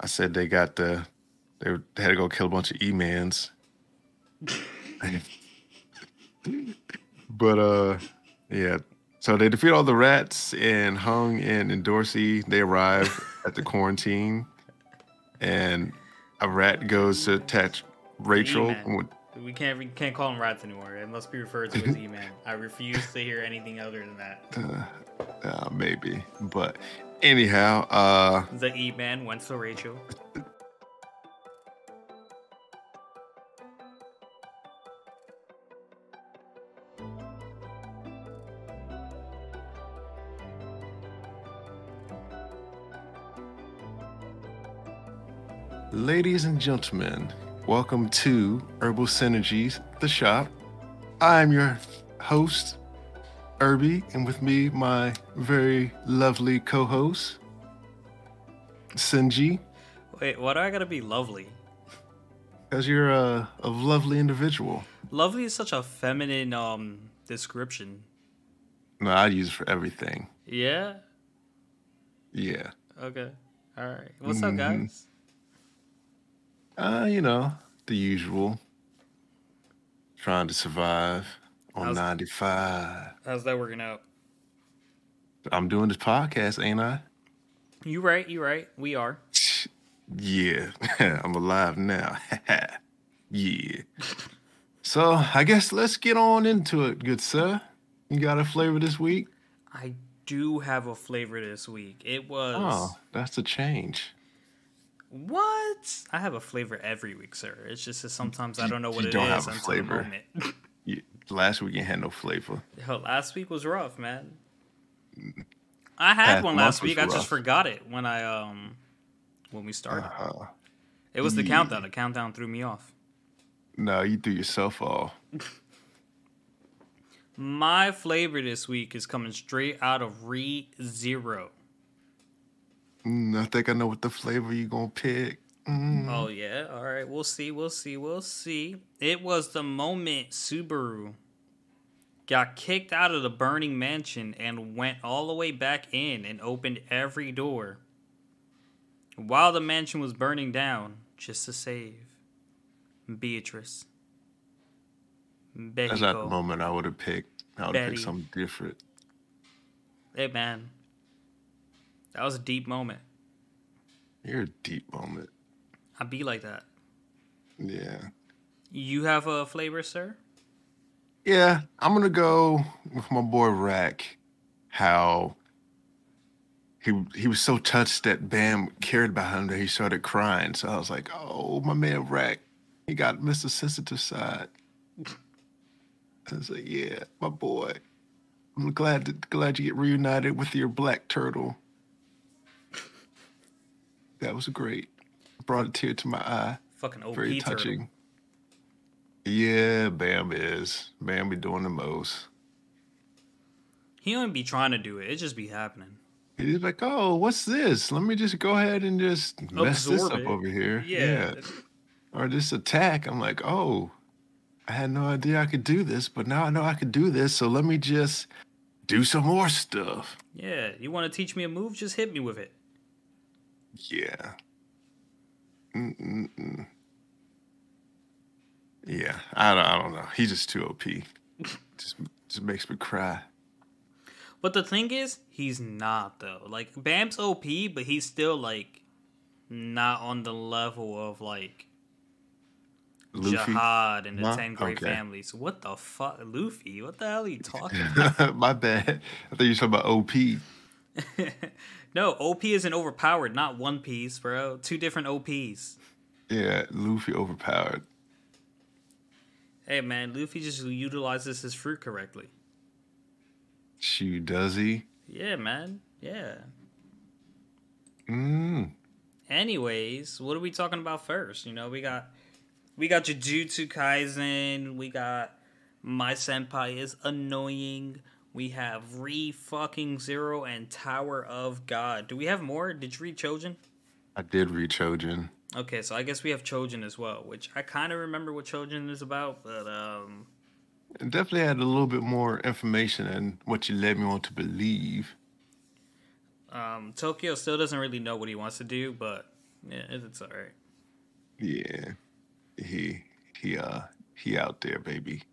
I said they got the they had to go kill a bunch of E-mans. but uh yeah. So they defeat all the rats and Hung and, and Dorsey, they arrive at the quarantine and a rat goes to attach Rachel. E-Man. We can't we can't call them rats anymore. It must be referred to as E-Man. I refuse to hear anything other than that. uh, uh, maybe. But anyhow, uh The E-Man went to Rachel. Ladies and gentlemen, welcome to Herbal Synergies, the shop. I'm your host, Irby, and with me, my very lovely co host, Sinji, Wait, why do I gotta be lovely? because you're a, a lovely individual. Lovely is such a feminine um description. No, I'd use it for everything. Yeah. Yeah. Okay. All right. What's up, Mhm. guys? Uh, you know, the usual. Trying to survive on How's- 95. How's that working out? I'm doing this podcast, ain't I? You right. You right. We are. Yeah, I'm alive now. yeah. So I guess let's get on into it, good sir. You got a flavor this week? I do have a flavor this week. It was Oh, that's a change. what? I have a flavor every week, sir. It's just that sometimes I don't know what you it is don't have a flavor. The moment. You, last week you had no flavor. Hell, last week was rough, man. I had Past one last week. I just forgot it when I um when we started. Uh, it was the yeah. countdown. The countdown threw me off. no, you threw yourself off. My flavor this week is coming straight out of Re Zero. Mm, I think I know what the flavor you're gonna pick. Mm. Oh yeah, all right. We'll see. We'll see. We'll see. It was the moment Subaru got kicked out of the burning mansion and went all the way back in and opened every door while the mansion was burning down just to save Beatrice. That's not the moment I would have picked. I would have picked something different. Hey man, that was a deep moment. You're a deep moment. I be like that. Yeah. You have a flavor, sir? Yeah, I'm gonna go with my boy Rak. How he he was so touched that Bam cared about him that he started crying. So I was like, oh, my man Rak, he got Mr. Sensitive side. I was like, yeah, my boy. I'm glad to, glad you get reunited with your black turtle. That was great. Brought a tear to my eye. Fucking OP Very turtle. Yeah, Bam is. Bam be doing the most. He don't be trying to do it. It just be happening. He's like, oh, what's this? Let me just go ahead and just mess this Absorb up over here. Yeah. Or this attack. I'm like, oh, I had no idea I could do this, but now I know I could do this. So let me just do some more stuff. Yeah. You want to teach me a move? Just hit me with it. Yeah. Mm-mm-mm. Yeah, I don't, I don't know. He's just too OP. just, just makes me cry. But the thing is, he's not though. Like Bam's OP, but he's still like not on the level of like Luffy. Jahad and the Huh? Ten Great Okay. Families. What the fuck, Luffy? What the hell are you talking about? My bad. I thought you were talking about OP. no, OP isn't overpowered. Not One Piece, bro. Two different OPs. Yeah, Luffy overpowered. Hey man, Luffy just utilizes his fruit correctly. Shoot, does he? Yeah, man. Yeah. Mm. Anyways, what are we talking about first? You know, we got we got Jujutsu Kaisen, we got My Senpai is annoying. We have Re fucking Zero and Tower of God. Do we have more? Did you read Chojin? I did read Chojin. Okay, so I guess we have Chojin as well, which I kind of remember what Chojin is about, but um It definitely had a little bit more information than what you led me on to believe. um Tokio still doesn't really know what he wants to do, but Yeah, it's all right. Yeah, he he uh he out there, baby.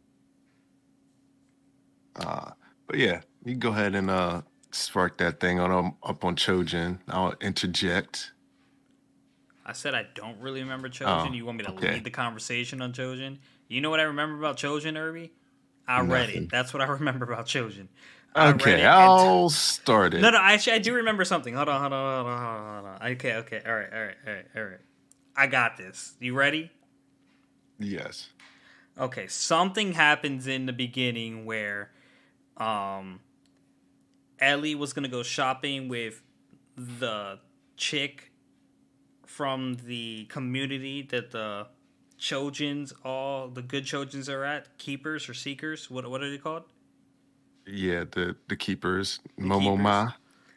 Uh, but yeah, you can go ahead and uh spark that thing on um, up on Chojin. I'll interject. I said I don't really remember Chojin. Oh, you want me to okay. lead the conversation on Chojin? You know what I remember about Chojin, Irby? I read it. That's what I remember about Chojin. I Okay, I'll start it. No, no, actually, I do remember something. Hold on, hold on, hold on, hold on, hold on. Okay, okay, all right, all right, all right, all right. I got this. You ready? Yes. Okay, something happens in the beginning where um Ely was gonna go shopping with the chick from the community that the Chojins, all the good Chojins are at, keepers or seekers. What what are they called? Yeah, the the keepers, The Momo. Ma.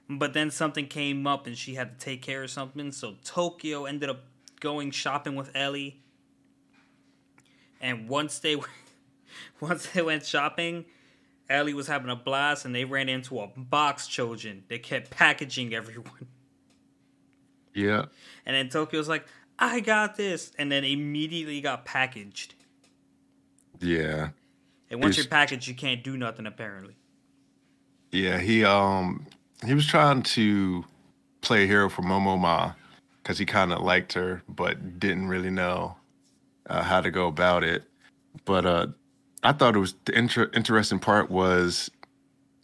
But then something came up and she had to take care of something. So Tokio ended up going shopping with Ely. And once they once they went shopping, Ely was having a blast and they ran into a box Chojin. They kept packaging everyone. Yeah. And then Tokio's like, I got this. And then immediately got packaged. Yeah. And once Is- you're packaged, you can't do nothing apparently. Yeah, he um he was trying to play a hero for Momo Ma because he kind of liked her, but didn't really know uh, how to go about it. But uh, I thought it was the inter- interesting part was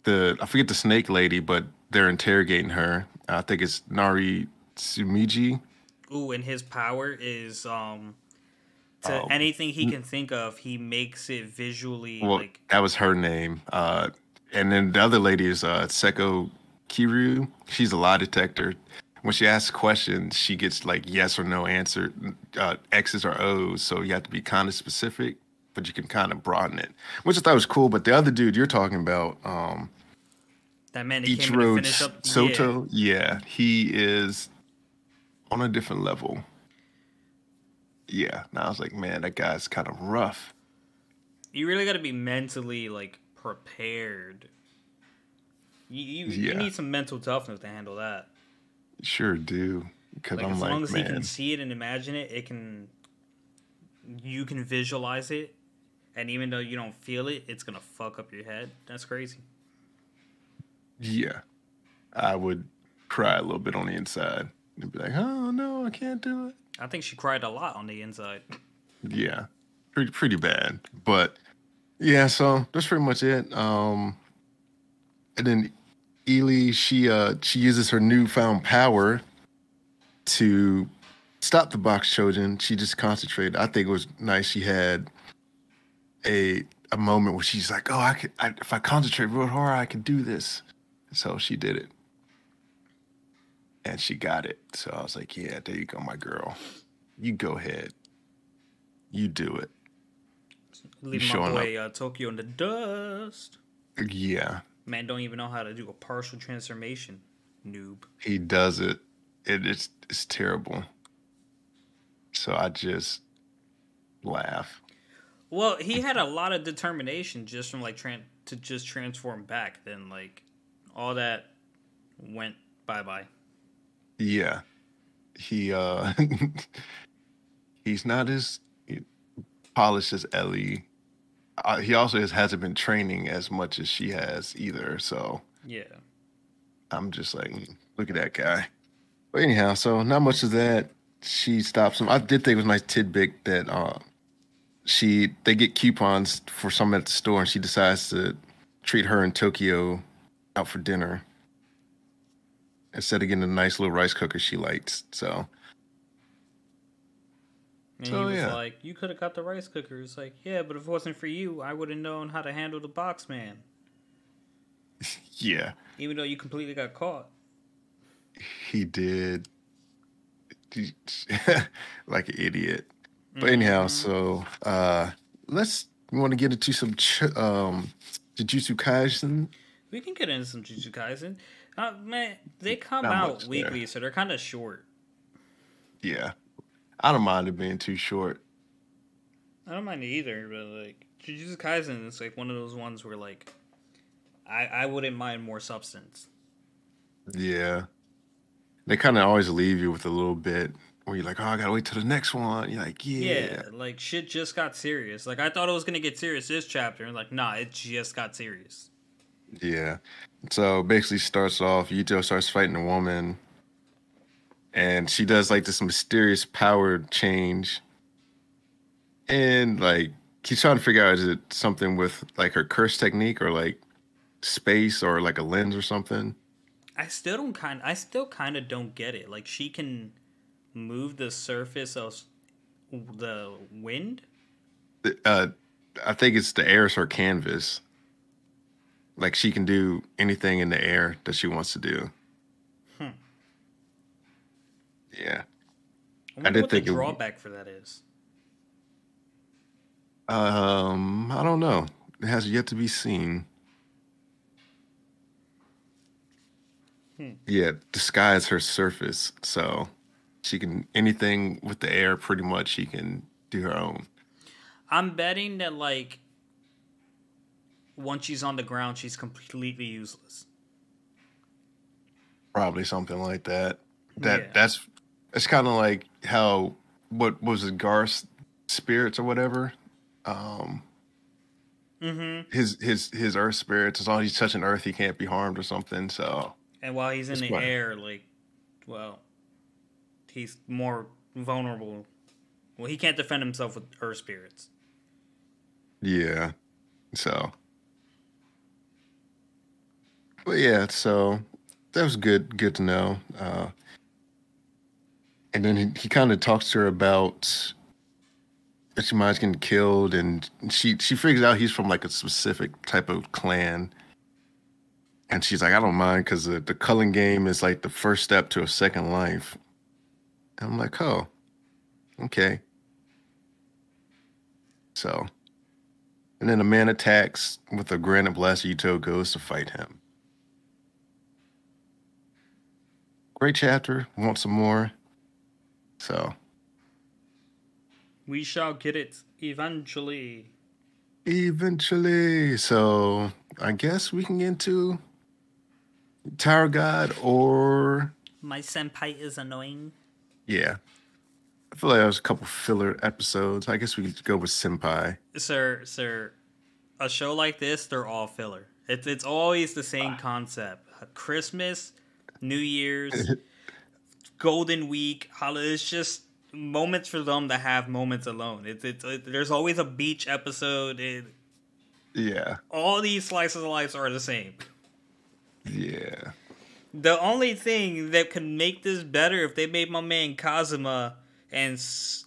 the I forget the snake lady, but they're interrogating her. I think it's Nari Sumiji. Ooh, and his power is um to Um, anything he can think of, he makes it visually Well, like that was her name. Uh, and then the other lady is uh, Seko Kiryu. She's a lie detector. When she asks questions, she gets like yes or no answer, uh, X's or O's. So you have to be kind of specific, but you can kind of broaden it, which I thought was cool. But the other dude you're talking about, um, that man that Ichiro. Soto, yeah, he is on a different level. Yeah, and I was like, man, that guy's kind of rough. You really got to be mentally like prepared. You you, you need some mental toughness to handle that. Sure do, because Like I'm as like, long as man, he can see it and imagine it, it can. You can visualize it, and even though you don't feel it, it's gonna fuck up your head. That's crazy. Yeah. I would cry a little bit on the inside and be like, oh no, I can't do it. I think she cried a lot on the inside. Yeah. Pretty pretty bad. But yeah, so that's pretty much it. Um and then Ely, she uh she uses her newfound power to stop the box children. She just concentrated. I think it was nice she had a a moment where she's like, "Oh, I could I, if I concentrate real hard, I can do this." So she did it, and she got it. So I was like, "Yeah, there you go, my girl. You go ahead. You do it." Leaving my showing boy uh, Tokio in the dust. Yeah, Man, don't even know how to do a partial transformation. Noob. he does it. It is it's terrible. So I just laugh. Well, he had a lot of determination just from like tran- to just transform back. Then like all that went bye bye. Yeah. He uh he's not as polished as Ely. Uh, he also has, hasn't been training as much as she has either. So Yeah. I'm just like, "Mm, look at that guy. But anyhow, so not much of that. She stops him. I did think it was a nice tidbit that uh, she they get coupons for some at the store, and she decides to treat her in Tokio out for dinner instead of getting a nice little rice cooker she likes. So And So, he was yeah. like, "You could have got the rice cooker." It's like, "Yeah, but if it wasn't for you, I would have known how to handle the box man." yeah, Even though you completely got caught. he did like an idiot. But anyhow, so uh let's we want to get into some ch- um Jujutsu Kaisen. we can get into some Jujutsu Kaisen. Uh, man, they come Not out much there. weekly, so they're kind of short. Yeah. I don't mind it being too short. I don't mind it either, but like Jujutsu Kaisen is like one of those ones where like I I wouldn't mind more substance. Yeah. They kind of always leave you with a little bit where you're like, oh, I gotta wait till the next one. You're like, yeah. Yeah, like shit just got serious. Like I thought it was gonna get serious this chapter, and like, nah, it just got serious. Yeah. So basically starts off, Yuta starts fighting a woman and she does like this mysterious power change. And like he's trying to figure out is it something with like her curse technique or like space or like a lens or something. I still don't kind I still kind of don't get it. Like she can move the surface of the wind? Uh I think it's the air is her canvas. Like she can do anything in the air that she wants to do. Hmm. Yeah. I, wonder did what think the it would- drawback for that is. Um, I don't know. It has yet to be seen. Hmm. Yeah, disguise her surface, so she can anything with the air. Pretty much, she can do her own. I'm betting that like once she's on the ground, she's completely useless. Probably something like that. That Yeah. that's it's kind of like how what was it, Garth's spirits or whatever. Um, Mm-hmm. his his his earth spirits. As long as he's touching earth, he can't be harmed or something. So And while he's in the air, like, well, he's more vulnerable. Well, he can't defend himself with earth spirits. Yeah. So. But yeah, so that was good. Good to know. Uh, and then he, he kind of talks to her about that she mind's getting killed, and she she figures out he's from like a specific type of clan. And she's like, I don't mind because the, the culling game is like the first step to a second life. And I'm like, oh, okay. So, and then a man attacks with a granite blast. Yuta goes to fight him. Great chapter. Want some more? So, We shall get it eventually. eventually. So, I guess we can get into Tower God or, My senpai is annoying. yeah. I feel like there was a couple filler episodes. I guess we could go with Senpai. Sir, sir, a show like this, they're all filler. It's it's always the Ah. same concept. Christmas, New Year's, Golden Week, holiday. It's just moments for them to have moments alone. It's it's it, there's always a beach episode. It, Yeah. all these slices of life are the same. Yeah. The only thing that could make this better if they made my man Kazuma and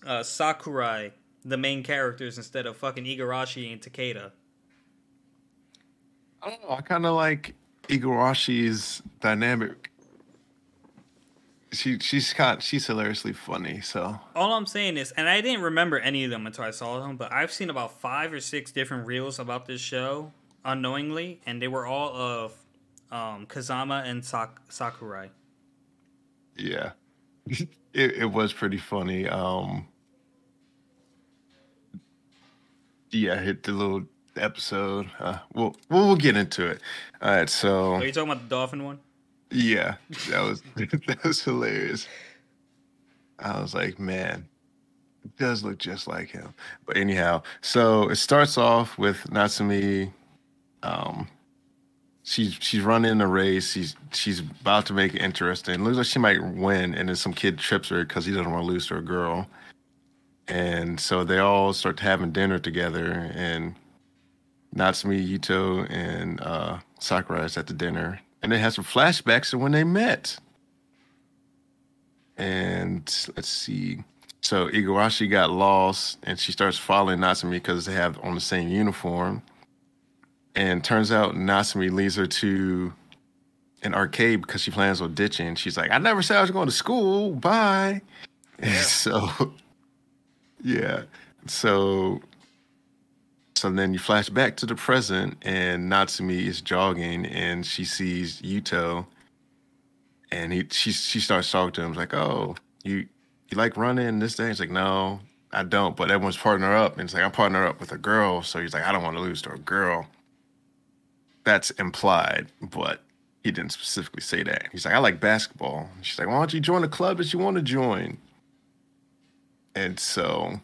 uh, Sakurai the main characters instead of fucking Igarashi and Takeda. I don't know. I kind of like Igarashi's dynamic. She she's got she's hilariously funny. So All I'm saying is, and I didn't remember any of them until I saw them, but I've seen about five or six different reels about this show unknowingly, and they were all of um, Kazama and Sak- Sakurai. yeah, it it was pretty funny. Um, yeah, hit the little episode. Uh, we'll we'll we'll get into it. All right, so Are you talking about the dolphin one? Yeah, that was that was hilarious. I was like, man, it does look just like him. But anyhow, so it starts off with Natsumi. Um, she's she's running a race. She's she's about to make it interesting. Looks like she might win, and then some kid trips her because he doesn't want to lose to a girl. And so they all start having dinner together, and Natsumi, Yuto, and uh, Sakura is at the dinner, and they have some flashbacks to when they met. And let's see. So Igarashi got lost, and she starts following Natsumi because they have on the same uniform. And turns out Natsumi leads her to an arcade because she plans on ditching. She's like, "I never said I was going to school. Bye." And so, yeah. So so then you flash back to the present, and Natsumi is jogging, and she sees Yuto, and he she she starts talking to him like, "Oh, you you like running this day?" He's like, "No, I don't." But everyone's partner up, and it's like I'm partner up with a girl, so he's like, "I don't want to lose to a girl." That's implied, but he didn't specifically say that. He's like, "I like basketball." She's like, "Why don't you join the club that you want to join?" and so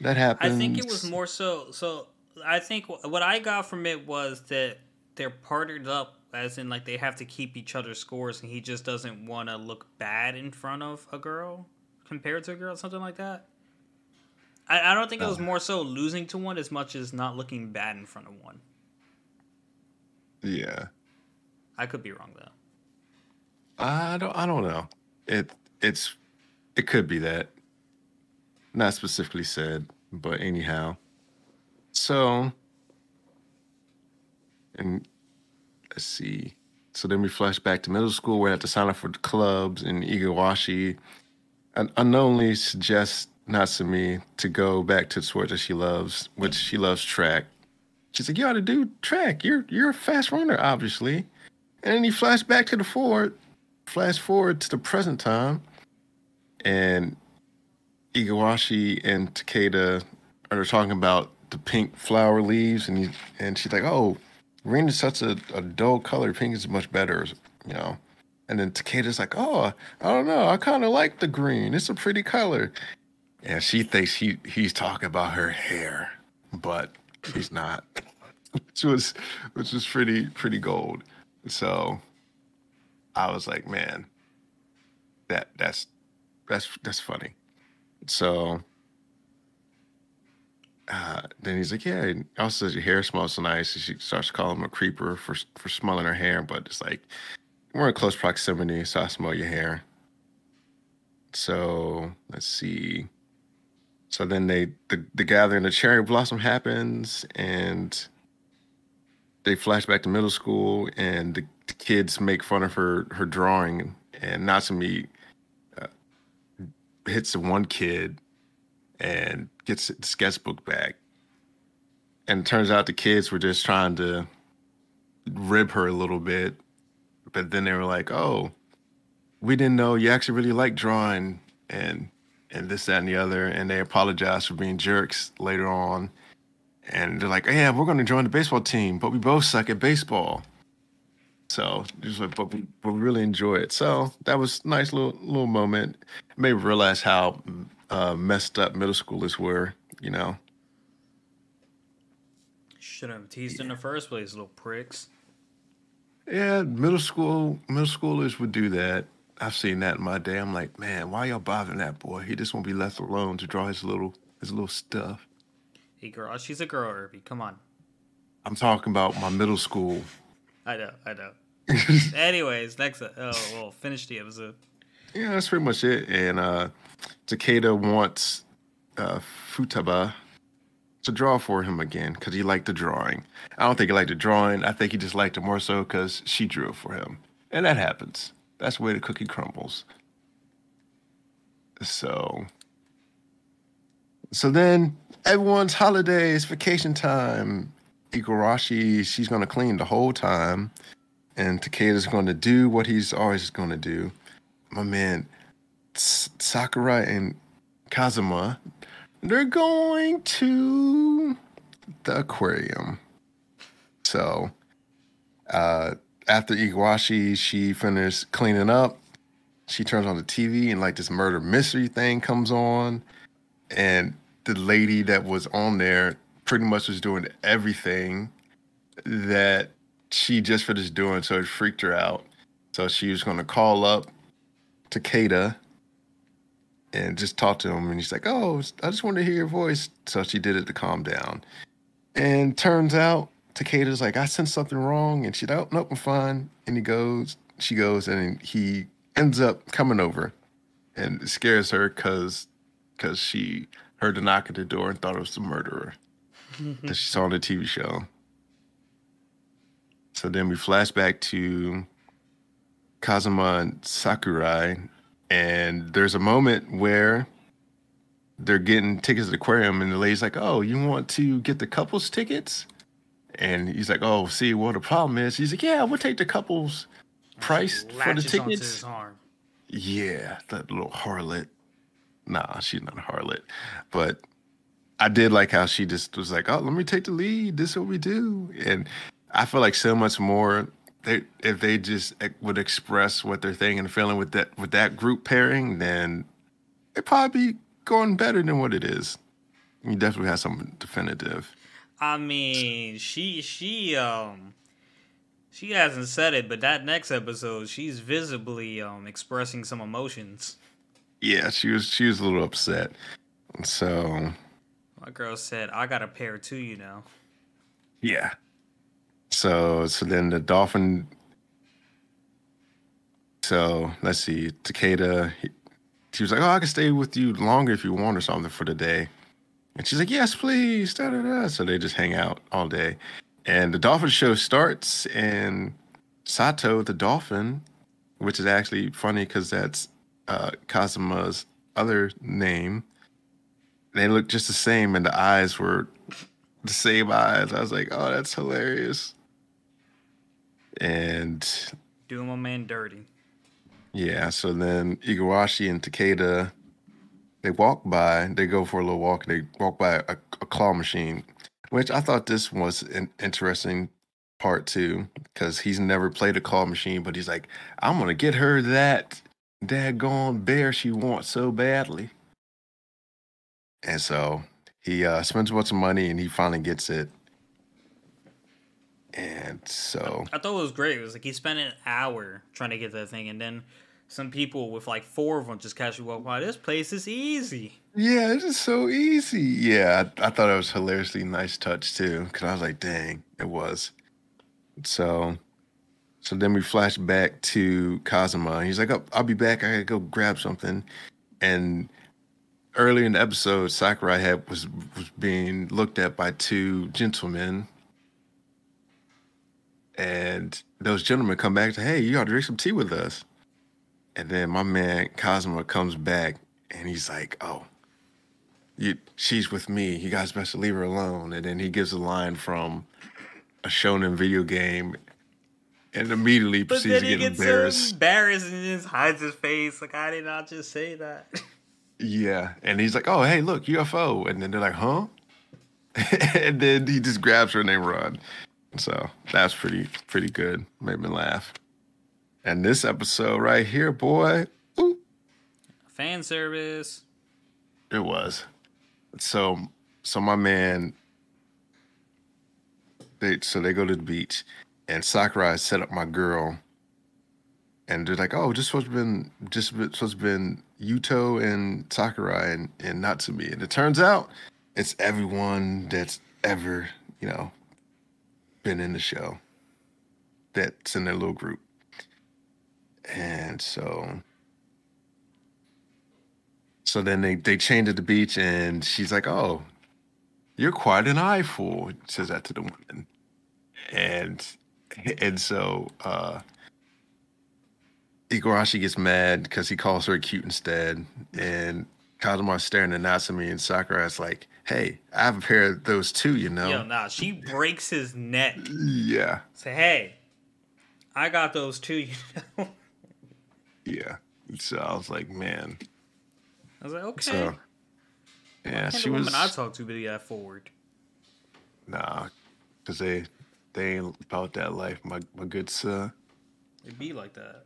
that happened. I think it was more so. So I think what I got from it was that they're partnered up, as in like they have to keep each other's scores, and he just doesn't want to look bad in front of a girl compared to a girl, something like that. I, I don't think it was more so losing to one as much as not looking bad in front of one. Yeah. I could be wrong though. I don't. I don't know. It. It's. It could be that. Not specifically said, but anyhow. So. And let's see. So then we flash back to middle school. We had to sign up for the clubs, and Igarashi un- unknowingly suggests Natsumi to go back to the sport that she loves, which she loves track. She's like, "You ought to do track. You're you're a fast runner, obviously." And then he flashed back to the forward, flash forward to the present time, and Igarashi and Takeda are talking about the pink flower leaves, and he and she's like, "Oh, green is such a, a dull color. Pink is much better, you know." And then Takeda's like, "Oh, I don't know. I kind of like the green. It's a pretty color." And she thinks he he's talking about her hair, but he's not. which was which was pretty pretty gold. So I was like, man, that that's that's that's funny. So uh, then he's like, yeah. Also says your hair smells so nice. And she starts calling him a creeper for for smelling her hair, but it's like we're in close proximity, so I smell your hair. So let's see. So then they the, the gathering, the cherry blossom happens, and they flash back to middle school, and the, the kids make fun of her her drawing, and Natsumi hits the one kid and gets the sketchbook back. And turns out the kids were just trying to rib her a little bit, but then they were like, "Oh, we didn't know you actually really like drawing," and and this, that, and the other. And they apologized for being jerks later on. And they're like, yeah, we're going to join the baseball team, but we both suck at baseball. So, just like, but we, we really enjoy it. So that was a nice little little moment. It made me realize how uh, messed up middle schoolers were. You know. shouldn't have teased in the first place, little pricks. Yeah, middle school middle schoolers would do that. I've seen that in my day. I'm like, man, why y'all bothering that boy? He just won't be left alone to draw his little his little stuff. Hey girl, she's a girl, Irby. Come on. I'm talking about my middle school. I know, I know. Anyways, next uh, oh well, finish the episode. Yeah, that's pretty much it. And uh Takeda wants uh Futaba to draw for him again because he liked the drawing. I don't think he liked the drawing. I think he just liked it more so because she drew it for him. And that happens. That's the way the cookie crumbles. So, so then everyone's holidays, vacation time. Igarashi, she's gonna clean the whole time, and Takeda's gonna do what he's always gonna do. My man, Sakura and Kazuma, they're going to the aquarium. So, uh, after Igarashi, she finished cleaning up. She turns on the TV and like this murder mystery thing comes on. And the lady that was on there pretty much was doing everything that she just finished doing. So it freaked her out. So she was going to call up Takeda and just talk to him. And he's like, Oh, I just wanted to hear your voice. So she did it to calm down. And turns out Takeda's like, I sent something wrong. And she's like, oh, nope, I'm fine. And he goes, she goes, and he ends up coming over and scares her because because she heard the knock at the door and thought it was the murderer Mm-hmm. that she saw on the TV show. So then we flash back to Kazuma and Sakurai, and there's a moment where they're getting tickets to the aquarium, and the lady's like, "Oh, you want to get the couples tickets?" And he's like, "Oh, see, well, the problem is." He's like, "Yeah, we'll take the couples price for the tickets." Yeah, that little harlot. Nah, she's not a harlot. But I did like how she just was like, "Oh, let me take the lead. This is what we do." And I feel like so much more. They, if they just would express what they're thinking and feeling with that with that group pairing, then it'd probably be going better than what it is. You definitely have something definitive. I mean, she she um she hasn't said it, but that next episode, she's visibly um expressing some emotions. Yeah, she was she was a little upset. So my girl said, "I got a pair too," you know. Yeah. So so then the dolphin. So let's see, Takeda. He, she was like, "Oh, I can stay with you longer if you want or something for the day." And she's like, "Yes, please." Da, da, da. So they just hang out all day, and the dolphin show starts. And Sato, the dolphin, which is actually funny because that's uh, Kazuma's other name. They looked just the same, and the eyes were the same eyes. I was like, "Oh, that's hilarious." And doing my man dirty. Yeah, so then Igarashi and Takeda, they walk by, they go for a little walk, they walk by a, a claw machine, which I thought this was an interesting part too, because he's never played a claw machine, but he's like, I'm gonna get her that daggone bear she wants so badly. And so he uh, spends a bunch of money and he finally gets it. And so I thought it was great. It was like he spent an hour trying to get that thing, and then some people with like four of them just casually walk by. This place is easy. Yeah, it's just so easy. Yeah, I, I thought it was hilariously nice touch too, because I was like, dang, it was. So, so then we flash back to Kazuma. He's like, oh, I'll be back. I gotta go grab something. And early in the episode, Sakurai had was was being looked at by two gentlemen. And those gentlemen come back to, hey, you ought to drink some tea with us. And then my man Cosmo comes back and he's like, "Oh, you, she's with me. You guys best leave her alone." And then he gives a line from a shonen video game, and immediately proceeds to get embarrassed. So embarrassed and just hides his face. Like I did not just say that. Yeah, and he's like, "Oh, hey, look, UFO," and then they're like, "Huh?" and then he just grabs her and they run. So that's pretty pretty good. Made me laugh. And this episode right here, boy, ooh, fan service. It was. So, so my man, they so they go to the beach, and Sakurai set up my girl, and they're like, "Oh, just supposed to been just supposed to been Yuto and Sakurai and and Natsumi," and it turns out it's everyone that's ever you know been in the show that's in their little group. And so so then they they chained at the beach and she's like, "Oh, you're quite an eyeful," says that to the woman. And and so uh Igarashi gets mad because he calls her cute instead. And Kazuma's staring at Natsumi and Sakurai's like, hey, I have a pair of those too, you know? Yo, nah, she breaks his neck. Yeah. Say, hey, I got those too, you know? Yeah. So I was like, man. I was like, okay. So, yeah, she was. Woman I talked to be that forward. Nah, cause they they ain't about that life, my my good sir. They be like that.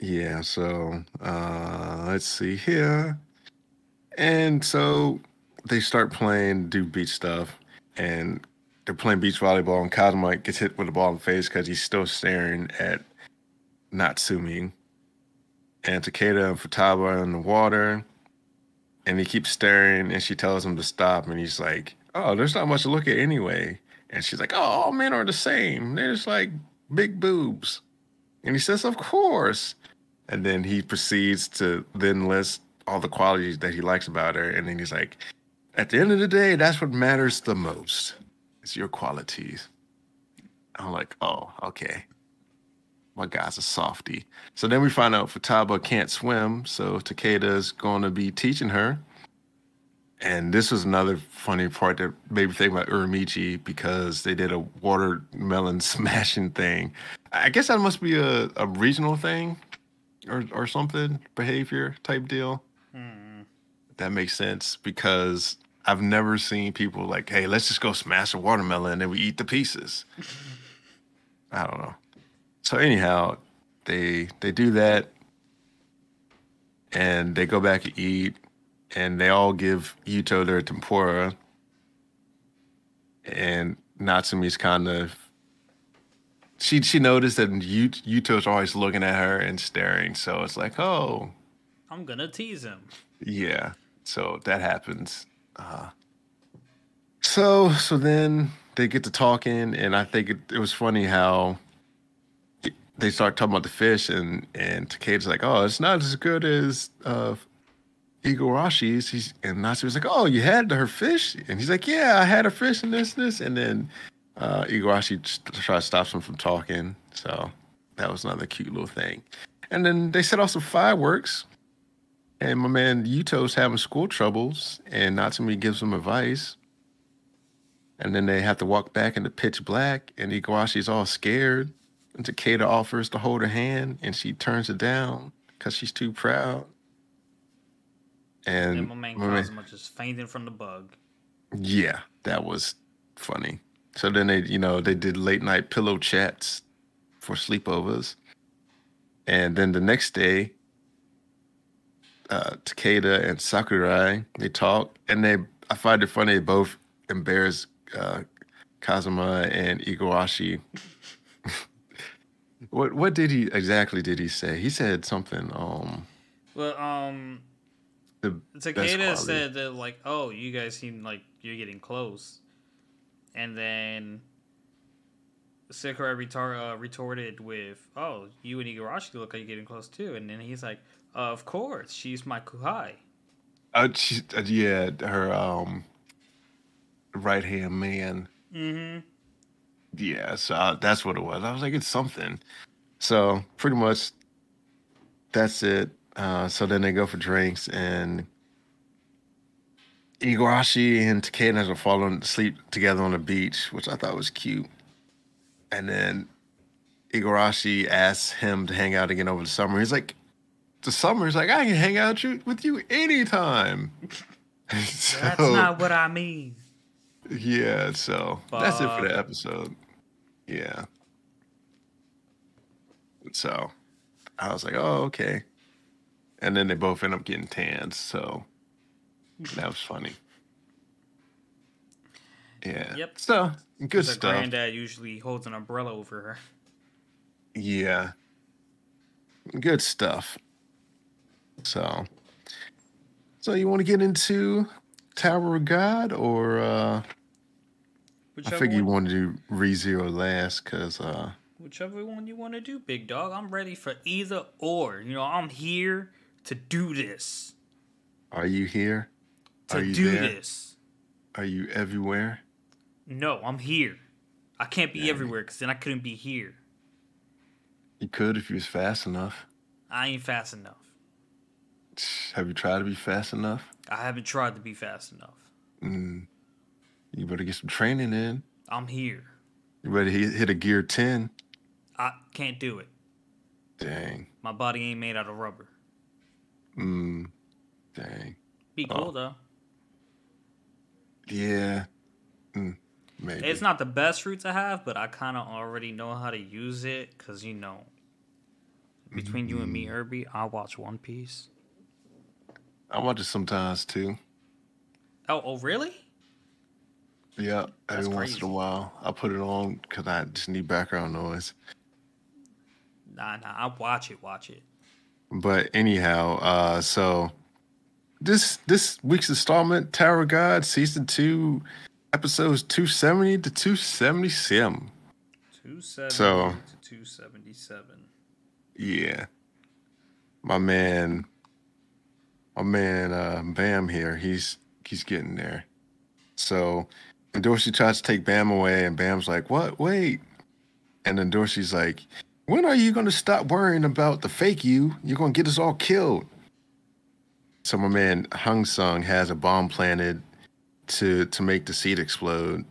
Yeah. So uh let's see here, and so they start playing, do beach stuff, and they're playing beach volleyball, and Kazuma gets hit with a ball in the face because he's still staring at Natsumi. And Takeda and Futaba are in the water. And he keeps staring and she tells him to stop. And he's like, Oh, there's not much to look at anyway. And she's like, Oh, all men are the same. They're just like big boobs. And he says, Of course. And then he proceeds to then list all the qualities that he likes about her. And then he's like, At the end of the day, that's what matters the most. It's your qualities. I'm like, Oh, okay my guy's a softy. So then we find out Futaba can't swim, so Takeda's going to be teaching her. And this was another funny part that made me think about Uramichi because they did a watermelon smashing thing. I guess that must be a, a regional thing or, or something, behavior type deal. Hmm. That makes sense because I've never seen people like, hey, let's just go smash a watermelon and then we eat the pieces. I don't know. So anyhow, they they do that, and they go back and eat, and they all give Yuto their tempura, and Natsumi's kind of she she noticed that Yu- Yuto's always looking at her and staring, so it's like, oh, I'm gonna tease him. yeah. So that happens. Uh, so so then they get to talking, and I think it, it was funny how they start talking about the fish, and and Takeda's like, oh, it's not as good as uh, Igarashi's. He's and Natsumi's like, oh, you had her fish, and he's like, yeah, I had a fish and this this, and then uh, Igarashi tries to stop him from talking. So that was another cute little thing. And then they set off some fireworks. And my man Yuto's having school troubles, and Natsumi gives him advice. And then they have to walk back into pitch black, and Igarashi's all scared. And Takeda offers to hold her hand, and she turns it down because she's too proud. And And my man my man- Kazuma just fainting from the bug. yeah, that was funny. So then they, you know, they did late night pillow chats for sleepovers. And then the next day, uh, Takeda and Sakurai, they talk and they, I find it funny, they both embarrass uh, Kazuma and Igarashi. what what did he exactly did he say? He said something, um, Well, um, Takeda said that like, oh, you guys seem like you're getting close, and then Sakurai retar- uh, retorted with, "Oh, you and Igarashi look like you're getting close too," and then he's like, "Of course, she's my kouhai." Uh, she, uh, yeah, her um, right hand man. Mm-hmm. Yeah, so uh, that's what it was. I was like, it's something. So pretty much, that's it. Uh, so then they go for drinks, and Igarashi and Takeda are falling asleep together on the beach, which I thought was cute. And then Igarashi asks him to hang out again over the summer. He's like, the summer. He's like, I can hang out with you anytime. so, That's not what I mean. yeah, so that's it for the episode. Yeah. So I was like, oh, okay. And then they both end up getting tans, so that was funny. Yeah. Yep. So good stuff. granddad usually holds an umbrella over her. Yeah. Good stuff. So so you want to get into Tower of God or uh I figure you want to do ReZero last because uh whichever one you want to do, big dog. I'm ready for either or. You know, I'm here to do this. are you here? To do there? this. Are you everywhere? No, I'm here. I can't be everywhere because then I couldn't be here. You could if you was fast enough. I ain't fast enough. Have you tried to be fast enough? I haven't tried to be fast enough. Mm. You better get some training in. I'm here. You better hit, a gear 10. I can't do it. Dang. My body ain't made out of rubber. Mm. Dang. Be Oh. cool though. Yeah. Mm. Maybe. It's not the best route to have, but I kind of already know how to use it because you know. Between you and me, Mm. Irby, I watch One Piece. I watch it sometimes too. Oh, oh, really? Yeah, That's every once in a while. I put it on because I just need background noise. Nah, nah. I watch it. Watch it. But anyhow, uh, so this this week's installment, Tower of God, season two, episodes two seventy to two seventy seven. Two seventy So- to two seventy seven. Yeah, my man, my man, uh, Bam here. He's he's getting there. So, and Dorsey tries to take Bam away, and Bam's like, "What? Wait!" And then Dorsey's like, "When are you going to stop worrying about the fake you? You're going to get us all killed." So my man Hung Sung has a bomb planted to to make the seed explode.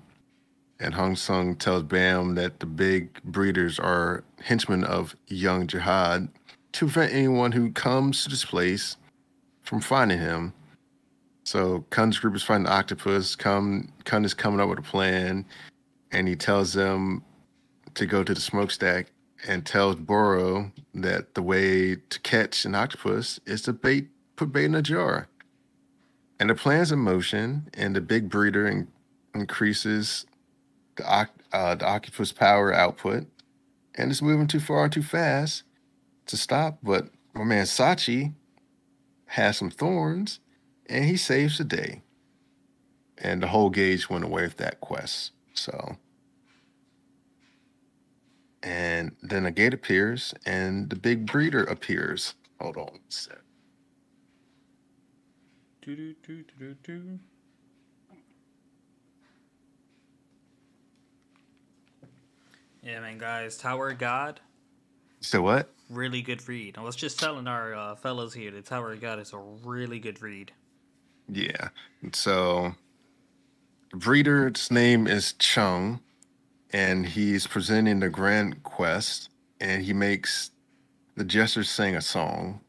And Hung Sung tells Bam that the big breeders are henchmen of young Jahad to prevent anyone who comes to this place from finding him. So Khun's group is finding the octopus. Khun, Khun is coming up with a plan, and he tells them to go to the smokestack and tells Boro that the way to catch an octopus is to bait put bait in a jar. And the plan's in motion, and the big breeder in, increases the, uh, the octopus power output, and it's moving too far too fast to stop. But my man Sachi has some thorns, and he saves the day. And the whole gauge went away with that quest. So, and then a gate appears, and the big breeder appears. Hold on a sec. Do, do, do, do, do. Yeah, man, guys, Tower God. So what? Really good read. I was just telling our uh, fellows here that Tower God is a really good read. Yeah. So, breeder's name is Chung, and he's presenting the Grand Quest, and he makes the jesters sing a song.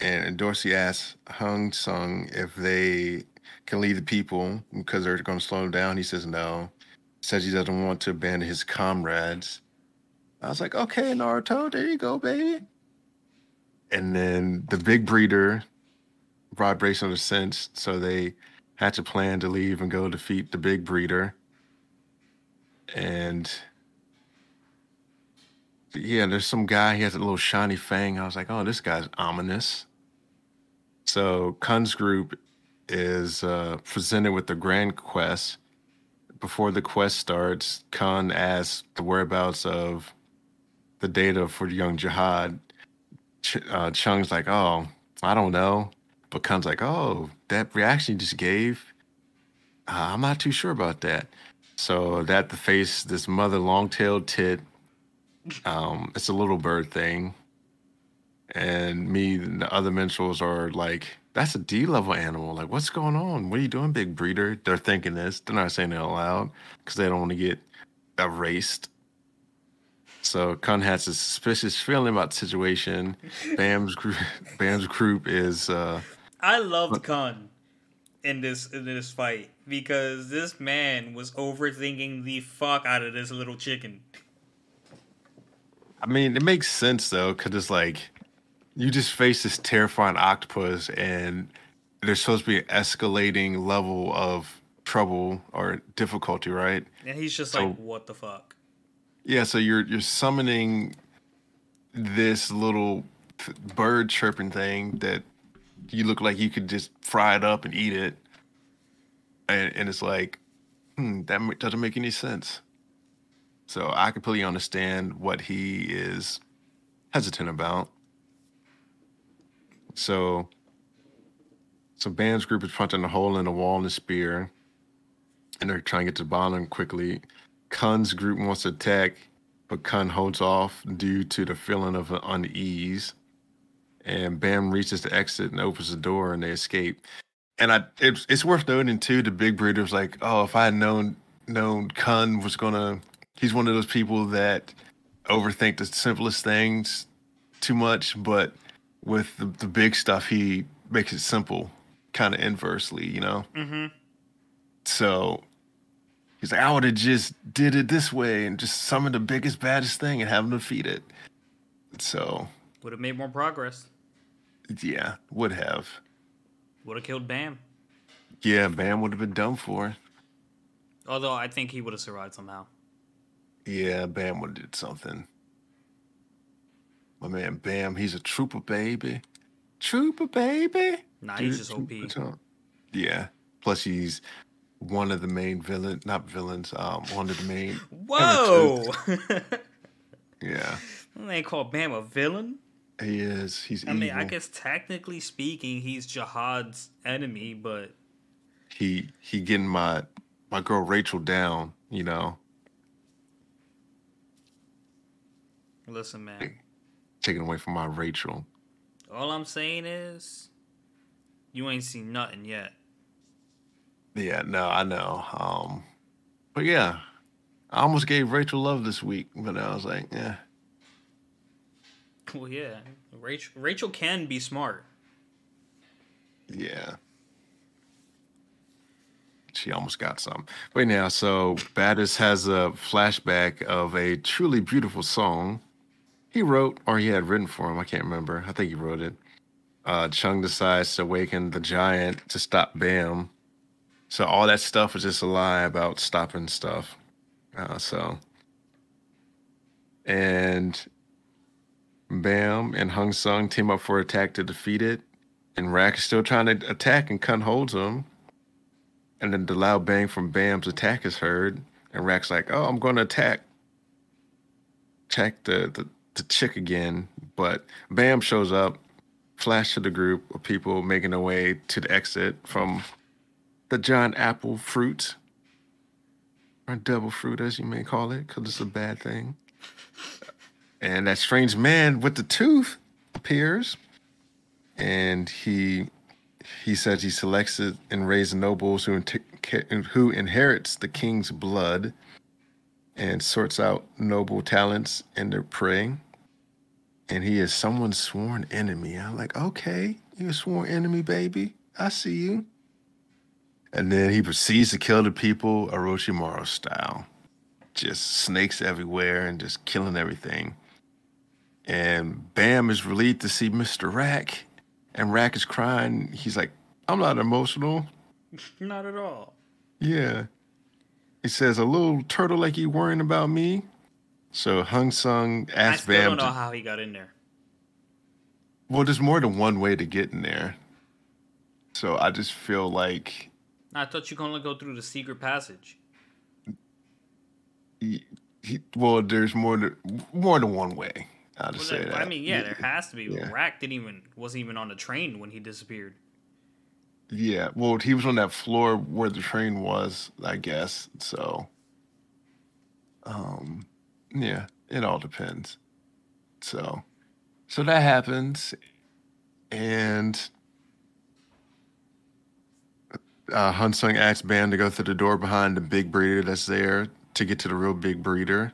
And Dorsey asks Hung Sung if they can leave the people because they're going to slow him down. He says no. Says he doesn't want to abandon his comrades. I was like, okay, Naruto, there you go, baby. And then the big breeder vibration of sense, so they had to plan to leave and go defeat the big breeder. And yeah, there's some guy, he has a little shiny fang. I was like, oh, this guy's ominous. So Khun's group is uh, presented with the grand quest. Before the quest starts, Khun asks the whereabouts of the data for young Jahad. Ch- uh, Chung's like, oh, I don't know. But Khun's like, oh, that reaction you just gave, uh, I'm not too sure about that. So that the face, this mother long-tailed tit, um, it's a little bird thing. And me and the other minstrels are like, that's a D level animal. Like, what's going on? What are you doing, big breeder? They're thinking this. They're not saying it out loud because they don't want to get erased. So Khun has a suspicious feeling about the situation. Bam's group, Bam's group is. Uh, I loved Khun in this in this fight because this man was overthinking the fuck out of this little chicken. I mean, it makes sense though, because it's like you just face this terrifying octopus, and there's supposed to be an escalating level of trouble or difficulty, right? And he's just so, like, "What the fuck." Yeah, so you're you're summoning this little bird chirping thing that you look like you could just fry it up and eat it, and and it's like, hmm, that doesn't make any sense. So I completely understand what he is hesitant about. So, so Bam's group is punching a hole in the wall in the spear, and they're trying to get to the bottom quickly. Khun's group wants to attack, but Khun holds off due to the feeling of unease. And Bam reaches the exit and opens the door, and they escape. And I, it's, it's worth noting too. The big breeder's like, oh, if I had known known Khun was gonna, he's one of those people that overthink the simplest things too much, but with the, the big stuff, he makes it simple, kind of inversely, you know. Mm-hmm. So He's like, I would have just did it this way and just summoned the biggest, baddest thing and have him defeat it. So would have made more progress. Yeah, would have. Would have killed Bam. Yeah, Bam would have been done for. Although I think he would have survived somehow. Yeah, Bam would have did something. My man Bam, he's a trooper baby. Trooper baby. Nah, he's just OP. Yeah. Plus he's one of the main villain, not villains, um, one of the main. Whoa! yeah. They call Bam a villain. He is. He's. I evil. mean, I guess technically speaking, he's Jahad's enemy, but he he getting my my girl Rachel down. You know. Listen, man. Taking away from my Rachel. All I'm saying is, you ain't seen nothing yet. Yeah, no, I know. Um, but yeah, I almost gave Rachel love this week, but I was like, yeah. Well, yeah, Rachel Rachel can be smart. Yeah. She almost got some. But now, so Baddest has a flashback of a truly beautiful song he wrote or he had written for him. I can't remember. I think he wrote it. Uh, Chung decides to awaken the giant to stop Bam. So all that stuff was just a lie about stopping stuff. Uh, so, and Bam and Hung Sung team up for attack to defeat it. And Rak is still trying to attack and Khun holds him. And then the loud bang from Bam's attack is heard. And Rak's like, oh, I'm going to attack. Check the, the, the chick again. But Bam shows up, flash to the group of people making their way to the exit from the giant apple fruit. Or double fruit, as you may call it, because it's a bad thing. And that strange man with the tooth appears. And he he says he selects it and raises nobles who, who inherits the king's blood and sorts out noble talents and their prey. And he is someone's sworn enemy. I'm like, okay, you're a sworn enemy, baby. I see you. And then he proceeds to kill the people Orochimaru style. Just snakes everywhere and just killing everything. And Bam is relieved to see Mr. Rak and Rak is crying. He's like, I'm not emotional. not at all. Yeah. He says, a little turtle like you worrying about me. So Hung Sung asked Bam. I don't know to, how he got in there. Well, there's more than one way to get in there. So I just feel like. I thought you could only go through the secret passage. He, he, well, there's more than more than one way. I'll just well, say that. I mean, yeah, there has to be. Yeah. Rak didn't even wasn't even on the train when he disappeared. Yeah, well, he was on that floor where the train was, I guess. So, um, yeah, it all depends. So, so that happens, and uh, Hunsung asks Bam to go through the door behind the big breeder that's there to get to the real big breeder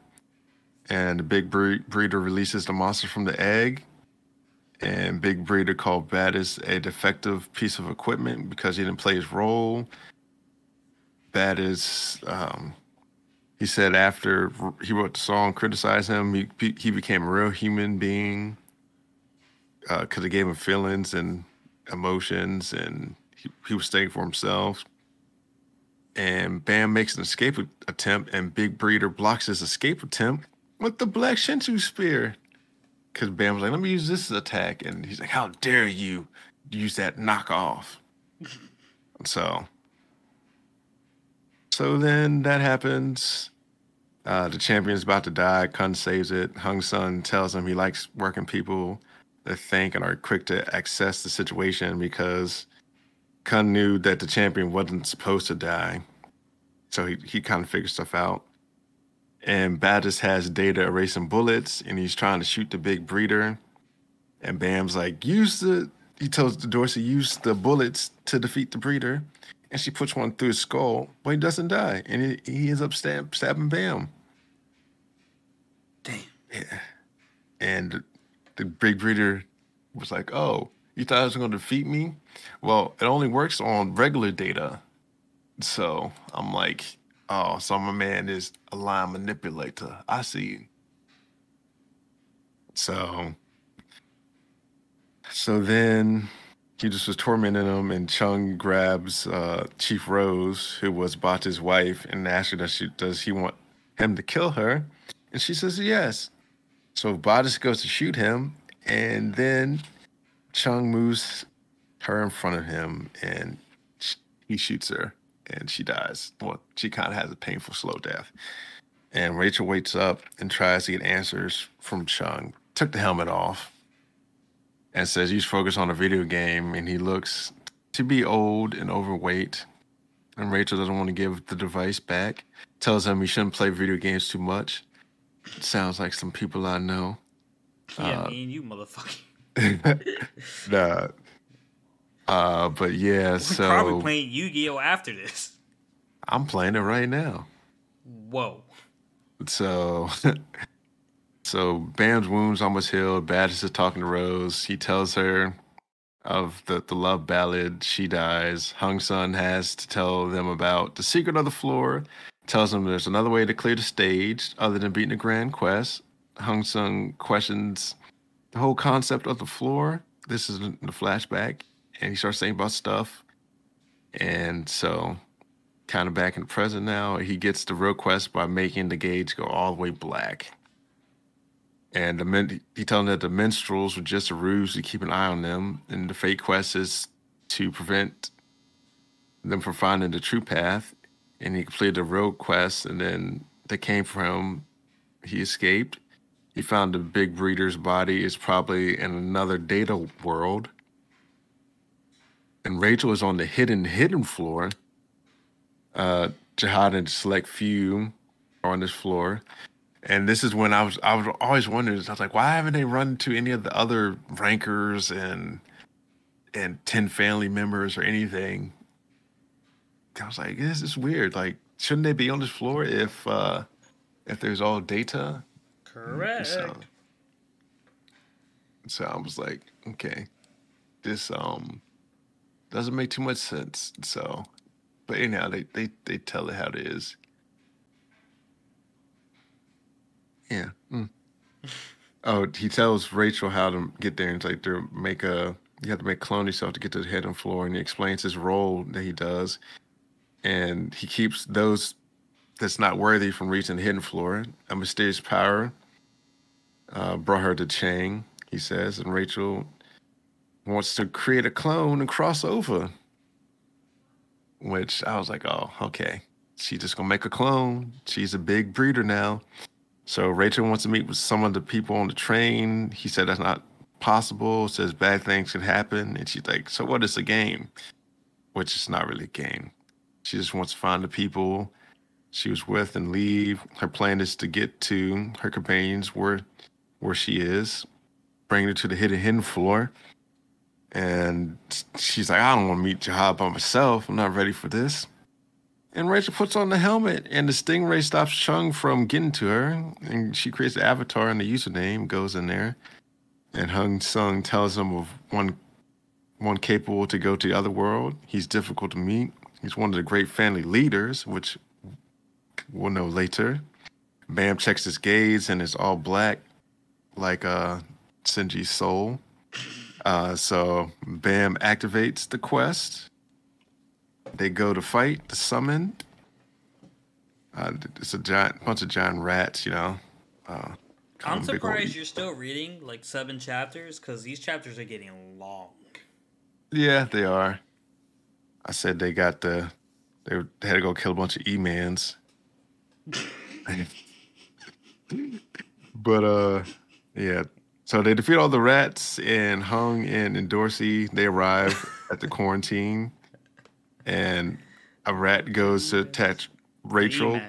and the big breeder releases the monster from the egg. And big breeder called Bad is a defective piece of equipment because he didn't play his role. Bad is, um, he said after he wrote the song, criticized him, he, he became a real human being because uh, it gave him feelings and emotions and he, he was staying for himself. And Bam makes an escape attempt, and Big Breeder blocks his escape attempt with the black Shinsu spear. Because Bam was like, let me use this attack. And he's like, how dare you use that knockoff? so, so then that happens. Uh, the champion's about to die. Khun saves it. Hung Sun tells him he likes working people that think and are quick to access the situation because Khun knew that the champion wasn't supposed to die. So he, he kind of figured stuff out and Badis has data erasing bullets, and he's trying to shoot the big breeder. And Bam's like, use the. He tells Dorsey use the bullets to defeat the breeder, and she puts one through his skull, but he doesn't die, and he, he ends up stab, stabbing Bam. Damn. Yeah. And the big breeder was like, "Oh, you thought it was going to defeat me? Well, it only works on regular data." So I'm like, Oh, so my man is a line manipulator. I see you. So, so then he just was tormenting him, and Chung grabs uh, Chief Rose, who was Bata's wife, and asks her does, she, does he want him to kill her, and she says yes. So Bata goes to shoot him, and then Chung moves her in front of him, and he shoots her and she dies. Well, she kind of has a painful, slow death. And Rachel wakes up and tries to get answers from Chung. Took the helmet off and says he's focused on a video game and he looks to be old and overweight. And Rachel doesn't want to give the device back. Tells him he shouldn't play video games too much. Sounds like some people I know. Yeah, uh, me and you, motherfucker. nah, uh, but yeah, We're so probably playing Yu Gi Oh after this. I'm playing it right now. Whoa. So, so Bam's wounds almost healed. Badis is talking to Rose. He tells her of the, the love ballad. She dies. Hung Sun has to tell them about the secret of the floor. Tells them there's another way to clear the stage other than beating the Grand Quest. Hung Sung questions the whole concept of the floor. This is the flashback, and he starts saying about stuff. And so, kind of back in the present now, he gets the real quest by making the gauge go all the way black. And the men, he tells them that the minstrels were just a ruse to keep an eye on them, and the fake quest is to prevent them from finding the true path. And he completed the real quest, and then they came for him. He escaped. He found the big breeder's body is probably in another data world. And Rachel is on the hidden, hidden floor. Uh, Jahad and select few are on this floor. And this is when I was I was always wondering, I was like, why haven't they run to any of the other rankers and and 10 family members or anything? I was like, this is weird. Like, shouldn't they be on this floor if uh if there's all data? Correct. So, so I was like, okay, this um doesn't make too much sense. So, but anyhow, they they they tell it how it is. Yeah. Mm. oh, he tells Rachel how to get there. And it's like to make a you have to make clone yourself to get to the head hidden floor, and he explains his role that he does, and he keeps those that's not worthy from reaching the hidden floor. A mysterious power uh, brought her to Chang, he says, and Rachel wants to create a clone and cross over. Which I was like, oh, okay. She's just gonna make a clone. She's a big breeder now. So Rachel wants to meet with some of the people on the train. He said that's not possible. Says bad things could happen, and she's like, "So what is a game?" Which is not really a game. She just wants to find the people she was with and leave. Her plan is to get to her companions where where she is, bring her to the hidden hidden floor. And she's like, I don't want to meet Jahad by myself. I'm not ready for this. And Rachel puts on the helmet, and the stingray stops Chung from getting to her. And she creates the avatar and the username, goes in there. And Hung Sung tells him of one one capable to go to the other world. He's difficult to meet. He's one of the great family leaders, which we'll know later. Bam checks his gaze and it's all black, like uh Shinji's soul. Uh, so Bam activates the quest. They go to fight the summon. Uh, it's a giant bunch of giant rats, you know. Uh, I'm surprised you're still reading like seven chapters because these chapters are getting long. Yeah, they are. I said they got the they had to go kill a bunch of E-mans. but uh yeah. So they defeat all the rats and Hung and, and Dorsey, they arrive at the quarantine and a rat goes to attach Rachel.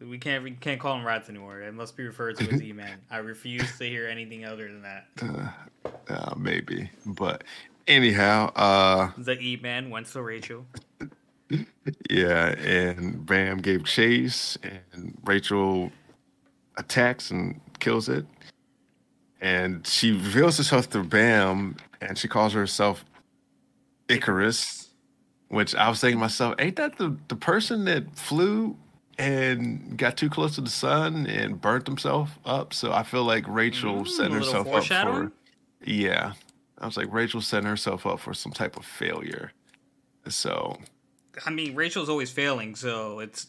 We can't we can't call them rats anymore. It must be referred to as E-Man. I refuse to hear anything other than that. Uh, uh, maybe, but anyhow, uh, the E-Man went to Rachel. yeah, and Bam gave chase, and Rachel attacks and kills it, and she reveals herself to Bam, and she calls herself Icarus which I was thinking to myself, ain't that the, the person that flew and got too close to the sun and burnt himself up? So I feel like Rachel Mm, set herself up for yeah. I was like Rachel setting herself up for some type of failure. So I mean, Rachel's always failing, so it's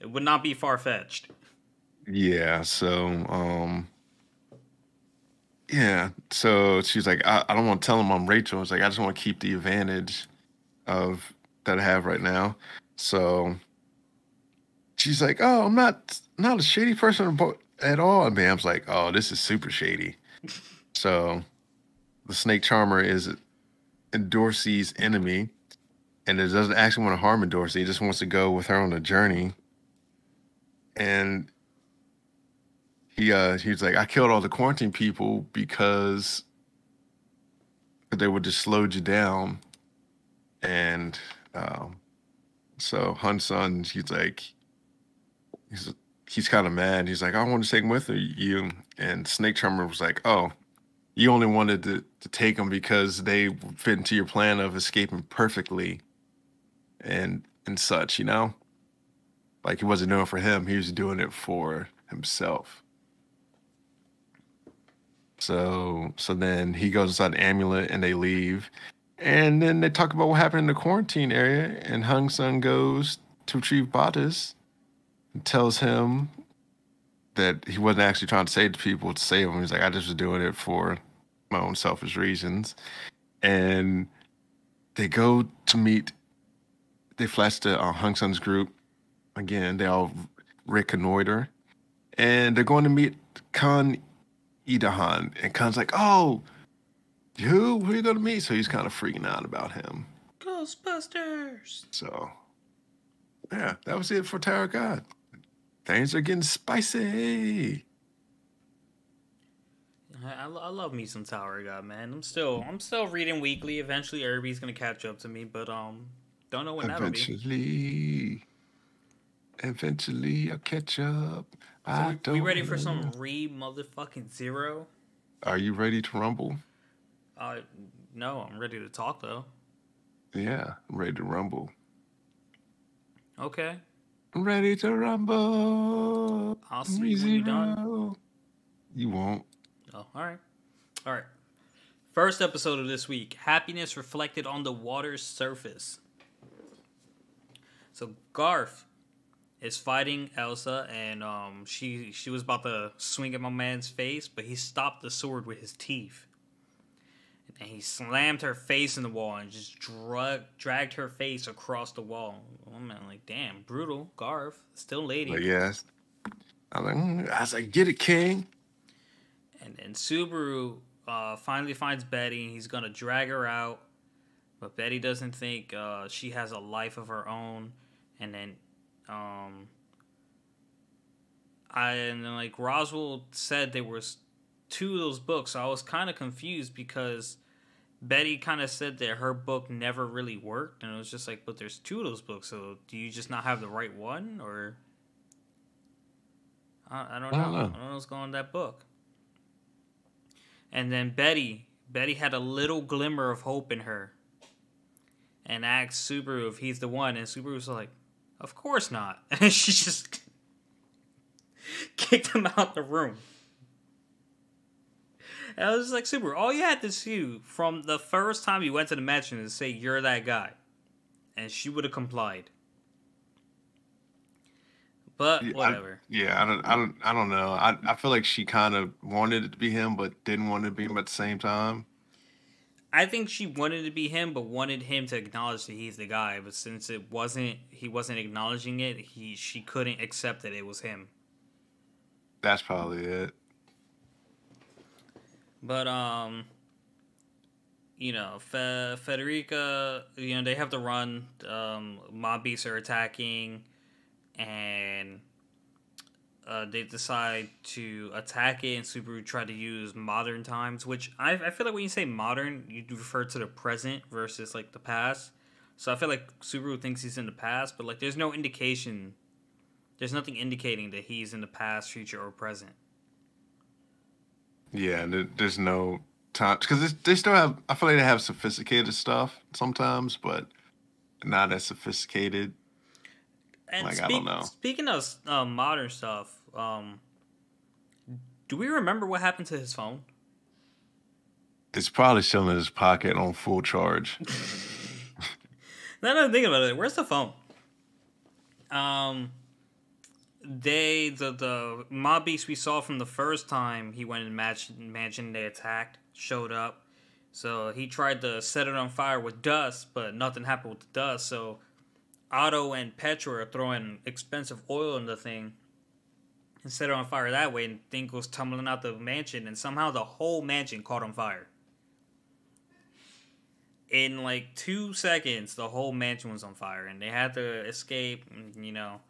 it would not be far fetched. yeah, so um yeah, so she's like, I, I don't want to tell him I'm Rachel. It's like I just want to keep the advantage of that I have right now. So she's like, "Oh, I'm not not a shady person at all." And Bam's like, "Oh, this is super shady." so the snake charmer is Dorsey's enemy, and it doesn't actually want to harm Dorsey. It just wants to go with her on a journey. And he uh he's like, "I killed all the quarantine people because they would just slowed you down." And um, so Hun Sun, he's like, he's he's kind of mad. He's like, I want to take him with you. And Snake Charmer was like, Oh, you only wanted to, to take him because they fit into your plan of escaping perfectly, and and such, you know. Like he wasn't doing it for him; he was doing it for himself. So so then he goes inside the amulet and they leave. And then they talk about what happened in the quarantine area. And Hung Sun goes to retrieve Bottas and tells him that he wasn't actually trying to save the people to save them. He's like, I just was doing it for my own selfish reasons. And they go to meet, they flash to uh, Hung Sun's group. Again, they all reconnoiter. And they're going to meet Khun Eduan. And Khun's like, oh, who? Who are you going to meet? So he's kind of freaking out about him. Ghostbusters. So, yeah, that was it for Tower God. Things are getting spicy. I, I love me some Tower God, man. I'm still I'm still reading weekly. Eventually, Irby's gonna catch up to me, but um, don't know when that'll be. Eventually, eventually I'll catch up. I So don't we, we ready for some re motherfucking zero? Are you ready to rumble? Uh, no, I'm ready to talk though. Yeah, I'm ready to rumble. Okay, I'm ready to rumble. I'll see you when you're done. You won't. Oh, all right. All right. First episode of this week Happiness reflected on the water's surface. So, Garth is fighting Elsa, and um, she, she was about to swing at my man's face, but he stopped the sword with his teeth. And he slammed her face in the wall and just drug, dragged her face across the wall. Oh, man, like, damn, brutal. Garth, still lady. But yes. I was like, mm. I was like, get it, King. And then Subaru uh, finally finds Betty, and he's gonna drag her out. But Betty doesn't think uh, she has a life of her own. And then, um, I and then like Roswaal said there was two of those books. So I was kind of confused because Betty kind of said that her book never really worked, and it was just like, but there's two of those books. So do you just not have the right one, or? I, I don't know. I I don't know. know what's going on that book. And then Betty, Betty had a little glimmer of hope in her, and asked Subaru if he's the one, and Subaru was like, "Of course not," and she just kicked him out the room. And I was like, Subaru, all you had to do from the first time you went to the mansion is say you're that guy, and she would have complied. But Yeah, I- whatever. Yeah, I don't, I don't, I don't know. I, I feel like she kind of wanted it to be him, but didn't want it to be him at the same time. I think she wanted to be him, but wanted him to acknowledge that he's the guy. But since it wasn't, he wasn't acknowledging it. He she couldn't accept that it was him. That's probably it. But um, you know, Fe- Frederica, you know, they have to run. Um, mob beasts are attacking, and uh, they decide to attack it. And Subaru tried to use modern times, which I I feel like when you say modern, you refer to the present versus like the past. So I feel like Subaru thinks he's in the past, but like there's no indication. There's nothing indicating that he's in the past, future, or present. Yeah, there, there's no time because they still have. I feel like they have sophisticated stuff sometimes, but not as sophisticated. And Like, I don't know. Speaking of uh, modern stuff, um, do we remember what happened to his phone? It's probably still in his pocket on full charge. Now that I'm thinking about it, where's the phone? Um, they the the mob beast we saw from the first time he went in Mathers mansion they attacked showed up, so he tried to set it on fire with dust, but nothing happened with the dust. So Otto and Petra are throwing expensive oil in the thing and set it on fire that way, and thing goes tumbling out the mansion, and somehow the whole mansion caught on fire. In like two seconds, the whole mansion was on fire, and they had to escape. and, You know,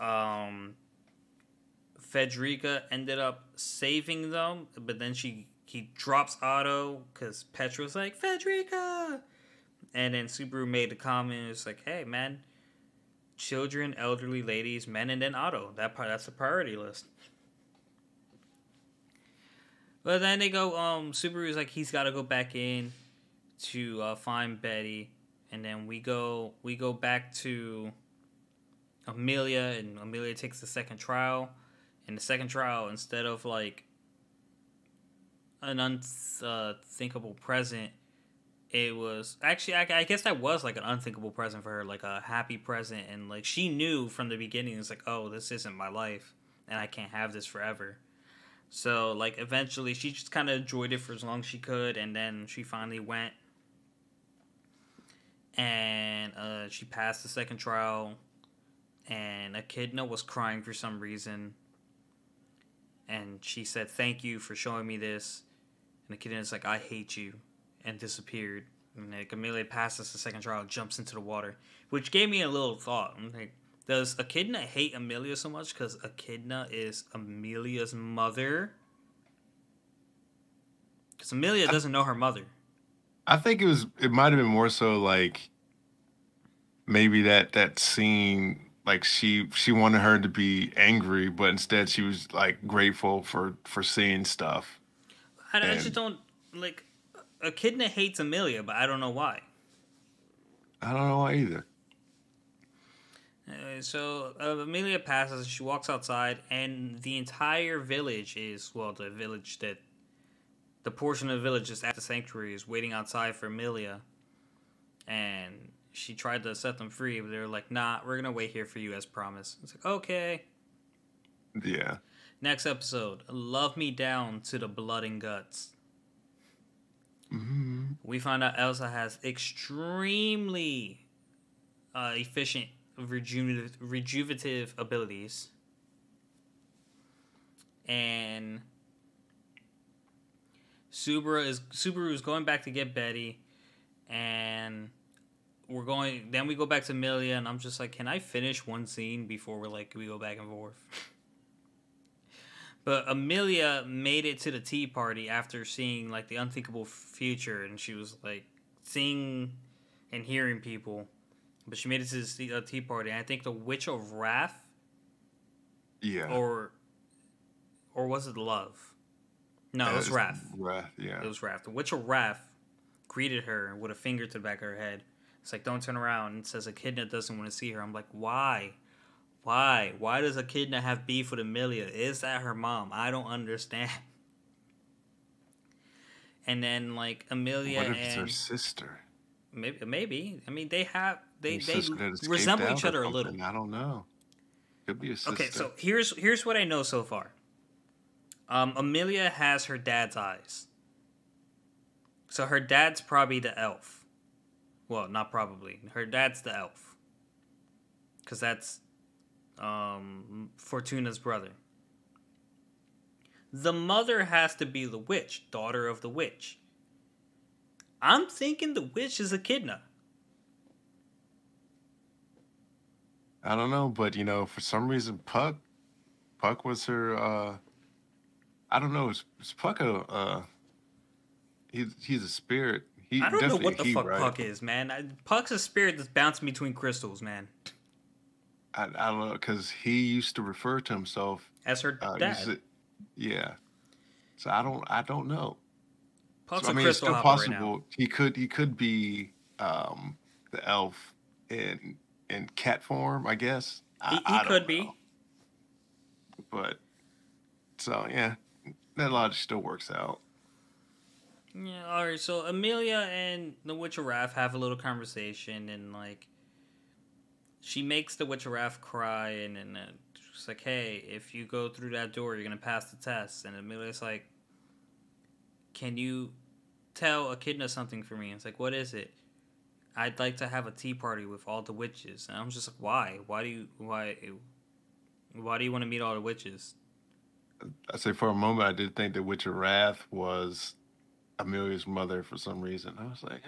um, Frederica ended up saving them, but then she he drops Otto because Petra was like Frederica, and then Subaru made the comment. It's like, hey man, children, elderly ladies, men, and then Otto. That part that's the priority list. But then they go. Um, Subaru's like he's got to go back in to uh, find Betty, and then we go. We go back to Amelia, and Amelia takes the second trial. In the second trial, instead of like an unthinkable present. It was actually, I, I guess that was like an unthinkable present for her, like a happy present, and like she knew from the beginning, it's like, oh, this isn't my life, and I can't have this forever. So like eventually, she just kind of enjoyed it for as long as she could, and then she finally went, and uh, she passed the second trial, and Echidna was crying for some reason and she said, "Thank you for showing me this." And is like, "I hate you," and disappeared. And like Amelia passes the second trial, jumps into the water, which gave me a little thought. I'm like, does Echidna hate Amelia so much because Echidna is Amelia's mother? Because Amelia doesn't know her mother. I think it was. It might have been more so like maybe that that scene like she she wanted her to be angry, but instead she was like grateful for for seeing stuff. I, I just don't like. Echidna hates Amelia, but I don't know why. I don't know why either. Uh, so uh, Amelia passes. She walks outside, and the entire village is well, the village that the portion of the village that's at the sanctuary is waiting outside for Amelia, and she tried to set them free, but they were like, "Nah, we're gonna wait here for you as promised." It's like, okay. Yeah. Next episode, love me down to the blood and guts. Mm-hmm. We find out Elsa has extremely uh, efficient rejuvenative, rejuvenative abilities, and Subaru is Subaru is going back to get Betty, and we're going then we go back to Amelia and I'm just like, can I finish one scene before we're like we go back and forth? but Amelia made it to the tea party after seeing like the unthinkable future and she was like seeing and hearing people. But she made it to the uh, tea party. And I think the Witch of Wrath. Yeah. Or or was it love? No, it was Wrath. Wrath, yeah. It was Wrath. The Witch of Wrath greeted her with a finger to the back of her head it's like, don't turn around. And says Echidna doesn't want to see her. I'm like, why? Why? Why does Echidna have beef with Amelia? Is that her mom? I don't understand. And then like Amelia what if and it's her sister? Maybe, maybe. I mean, they have they they resemble each other a little. I don't know. Could be a sister. Okay, so here's here's what I know so far. Um, Amelia has her dad's eyes. So her dad's probably the elf. Well, not probably. Her dad's the elf. Because that's um, Fortuna's brother. The mother has to be the witch, daughter of the witch. I'm thinking the witch is Echidna. I don't know, but you know, for some reason, Puck, Puck was her. uh I don't know. Is, is Puck a? Uh, he's he's a spirit. He I don't know what the he, fuck right? Puck is, man. I, Puck's a spirit that's bouncing between crystals, man. I, I don't know because he used to refer to himself as her uh, dad. To, yeah. So I don't. I don't know. Puck's so, I mean, it's still possible. Right he could. He could be um, the elf in in cat form. I guess. He, he could know. be. But so yeah, that logic still works out. Yeah, all right. So Amelia and the Witch of Wrath have a little conversation, and like, she makes the Witch of Wrath cry, and and uh, she's like, "Hey, if you go through that door, you're gonna pass the test." And Amelia's like, "Can you tell Echidna something for me?" And it's like, "What is it?" I'd like to have a tea party with all the witches, and I'm just like, "Why? Why do you why?" Why do you want to meet all the witches? I say for a moment I did think the Witch of Wrath was Amelia's mother for some reason. I was like,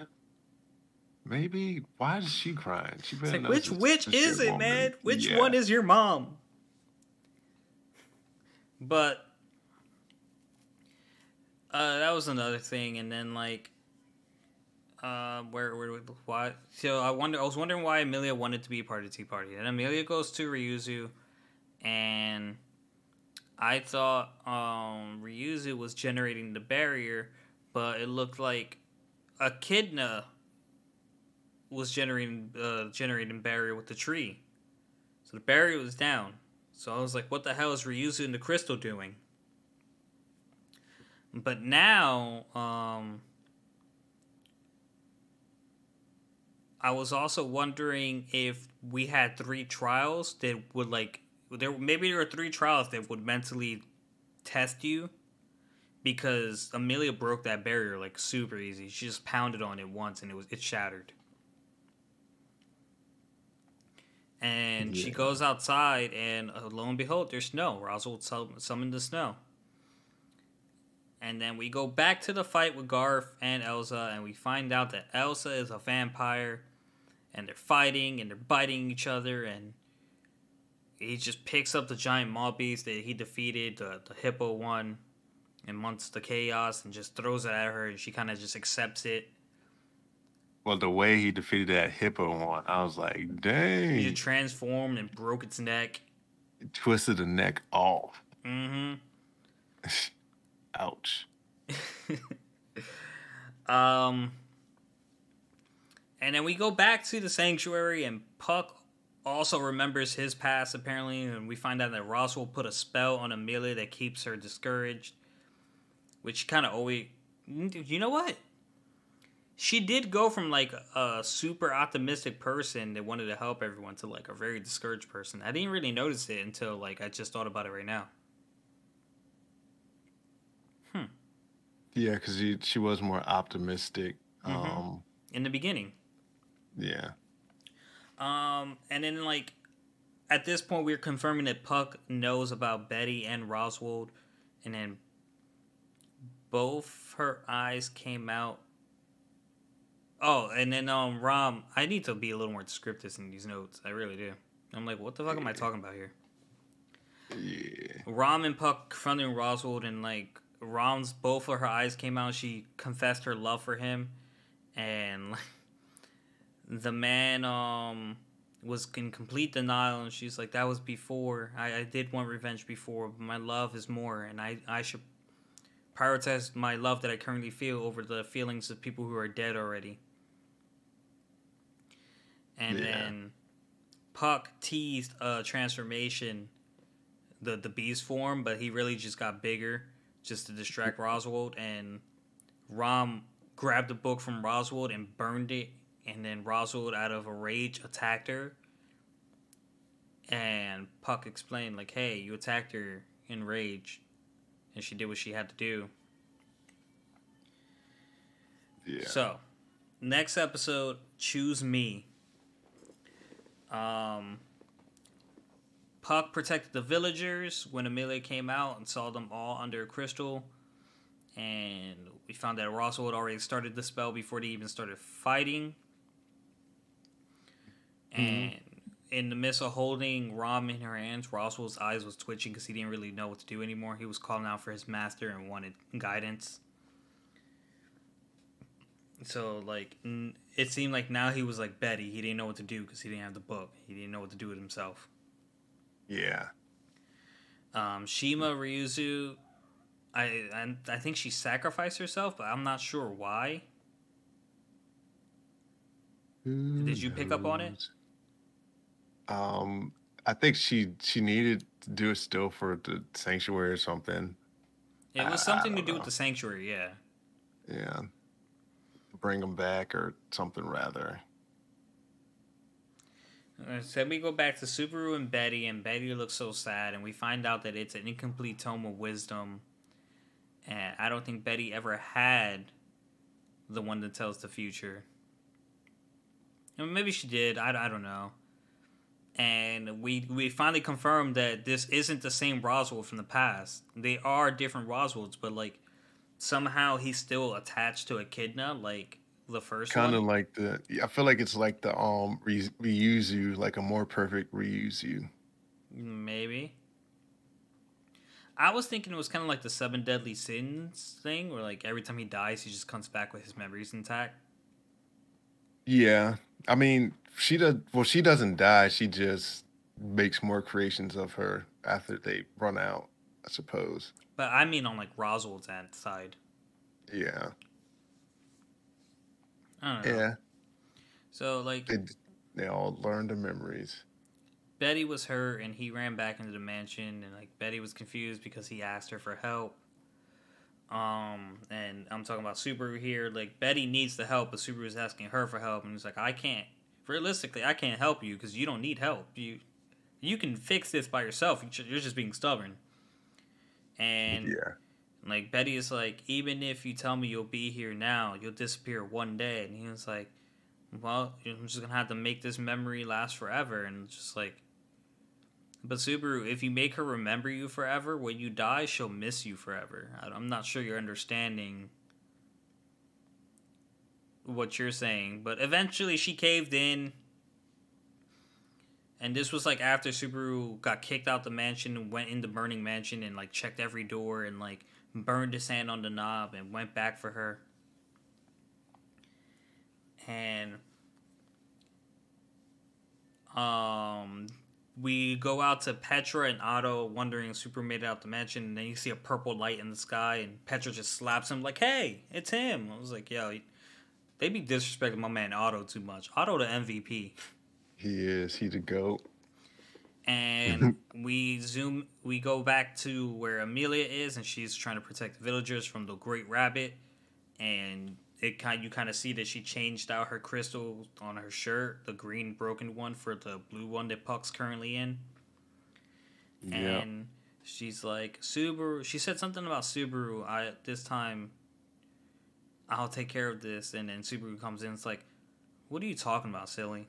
maybe why is she crying? She like, which which is it, woman. man? Which yeah. one is your mom? But uh, that was another thing, and then like, uh, where where why? So I wonder. I was wondering why Amelia wanted to be a part of Tea Party, and Amelia goes to Ryuzu, and I thought um, Ryuzu was generating the barrier but it looked like Echidna was generating uh, generating barrier with the tree. So the barrier was down. So I was like, what the hell is Ryuzu and the crystal doing? But now, um, I was also wondering if we had three trials that would like there maybe there are three trials that would mentally test you because Amelia broke that barrier like super easy. She just pounded on it once and it was it shattered. And yeah. she goes outside and uh, lo and behold, there's snow. Roswaal summoned the snow. And then we go back to the fight with Garth and Elsa, and we find out that Elsa is a vampire, and they're fighting and they're biting each other, and he just picks up the giant mob beast that he defeated, the, the hippo one, amongst the chaos, and just throws it at her, and she kind of just accepts it. Well, the way he defeated that hippo one, I was like, dang. He just transformed and broke its neck. twisted the neck off. Mm-hmm. Ouch. um, and then we go back to the sanctuary, and Puck also remembers his past apparently, and we find out that Roswaal put a spell on Amelia that keeps her discouraged, which kind of always. You know what? She did go from like a super optimistic person that wanted to help everyone to like a very discouraged person. I didn't really notice it until like I just thought about it right now. Hmm. Yeah, because she was more optimistic mm-hmm. um, in the beginning. Yeah. Um, and then like at this point, we're confirming that Puck knows about Betty and Roswaal, and then both her eyes came out. Oh, and then um, Ram, I need to be a little more descriptive in these notes. I really do. I'm like, what the fuck am I talking about here? Yeah. Ram and Puck confronting Roswaal, and like Ram's both of her eyes came out. She confessed her love for him, and like the man um was in complete denial and she's like that was before I, I did want revenge before but my love is more and I, I should prioritize my love that I currently feel over the feelings of people who are dead already. And yeah. then Puck teased a transformation, the the beast form, but he really just got bigger just to distract Roswaal and Ram grabbed a book from Roswaal and burned it and then Roswaal, out of a rage, attacked her. And Puck explained, like, hey, you attacked her in rage. And she did what she had to do. Yeah. So, next episode, Choose Me. Um, Puck protected the villagers when Amelia came out and saw them all under a crystal. And we found that Roswaal had already started the spell before they even started fighting. Mm-hmm. And in the midst of holding Ram in her hands, Roswaal's eyes was twitching because he didn't really know what to do anymore. He was calling out for his master and wanted guidance. So like, it seemed like now he was like Betty. He didn't know what to do because he didn't have the book. He didn't know what to do with himself. Yeah. Um, Shima Ryuzu, I, I I think she sacrificed herself, but I'm not sure why. Who Did you pick up on it? Um, I think she she needed to do it still for the sanctuary or something. It was something to do know. with the sanctuary, yeah. Yeah. Bring them back or something rather. So we go back to Subaru and Betty, and Betty looks so sad, and we find out that it's an incomplete tome of wisdom. And I don't think Betty ever had the one that tells the future. I mean, maybe she did. I, I don't know and we we finally confirmed that this isn't the same Roswaal from the past. They are different Roswaals, but like somehow he's still attached to Echidna, like the first kind of like the i feel like it's like the um re- Ryuzu like a more perfect Ryuzu. maybe i was thinking it was kind of like the seven deadly sins thing where like every time he dies he just comes back with his memories intact yeah. I mean she does well she doesn't die. She just makes more creations of her after they run out i suppose. But i mean on like Roswaal's end side. Yeah. Yeah. So like they, they all learned the memories. Betty was hurt and he ran back into the mansion and like betty was confused because he asked her for help Um, and I'm talking about Subaru here. Like Betty needs the help, but Subaru is asking her for help, and he's like, I can't. Realistically, I can't help you because you don't need help. You you can fix this by yourself. You're just being stubborn. And Yeah. like Betty is like, even if you tell me you'll be here now, you'll disappear one day. And he was like, well, I'm just gonna have to make this memory last forever. And just like, but Subaru, if you make her remember you forever, when you die, she'll miss you forever. I'm not sure you're understanding what you're saying, but eventually she caved in. And this was like after Subaru got kicked out the mansion and went in the burning mansion and like checked every door and like burned his hand on the knob and went back for her. And um we go out to Petra and Otto wondering if Super made it out the mansion and then you see a purple light in the sky and Petra just slaps him like, Hey, it's him. I was like, yo, they be disrespecting my man Otto too much. Otto the MVP He is. He's a goat. and we zoom we go back to where Emilia is and she's trying to protect the villagers from the great rabbit and it kind you kind of see that she changed out her crystal on her shirt the green broken one for the blue one that puck's currently in. Yeah. and she's like subaru she said something about subaru i this time i'll take care of this and then subaru comes in it's like what are you talking about silly?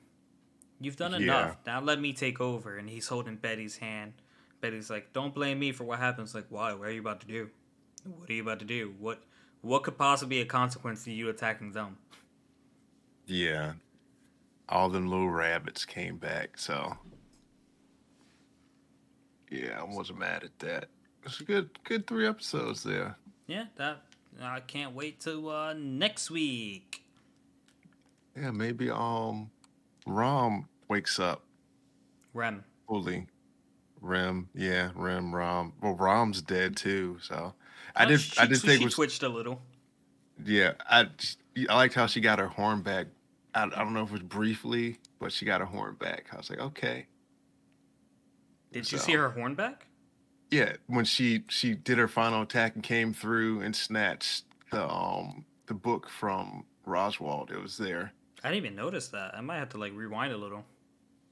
You've done Yeah. enough. Now let me take over. And he's holding betty's hand. Betty's like don't blame me for what happens. Like why? What are you about to do? What are you about to do? What what could possibly be a consequence to you attacking them Yeah. All them little rabbits came back, so yeah, I wasn't mad at that. It's a good good three episodes there. yeah that i can't wait to uh next week Yeah, maybe um Ram wakes up rem fully. Rem, yeah, Rem, Ram. Well, Ram's dead too, so I Uh, did. she, I she think it was twitched a little yeah. I I liked how she got her horn back. I, I don't know if it was briefly, but she got her horn back. I was like, okay, did you see her horn back yeah. When she she did her final attack and came through and snatched the um the book from Roswaal, it was there. I didn't even notice that. I might have to like rewind a little.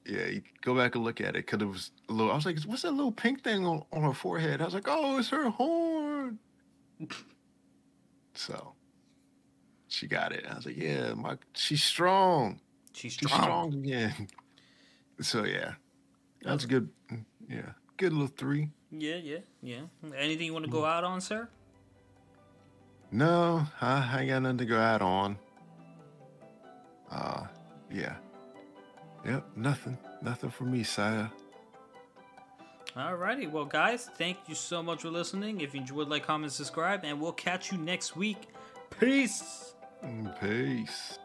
Yeah, you go back and look at it because it was a little. I was like, what's that little pink thing on, on her forehead? I was like, oh, it's her horn. So she got it. I was like, yeah, my she's strong. She's She's strong. strong again. So yeah, that's good. Yeah, good little three. Yeah, yeah, yeah. Anything you want to go out on, sir? No, I, I ain't got nothing to go out on. Uh, yeah. Yep, nothing. Nothing for me, sire. Alrighty, well, guys, thank you so much for listening. If you enjoyed, like, comment, subscribe, and we'll catch you next week. Peace. Peace.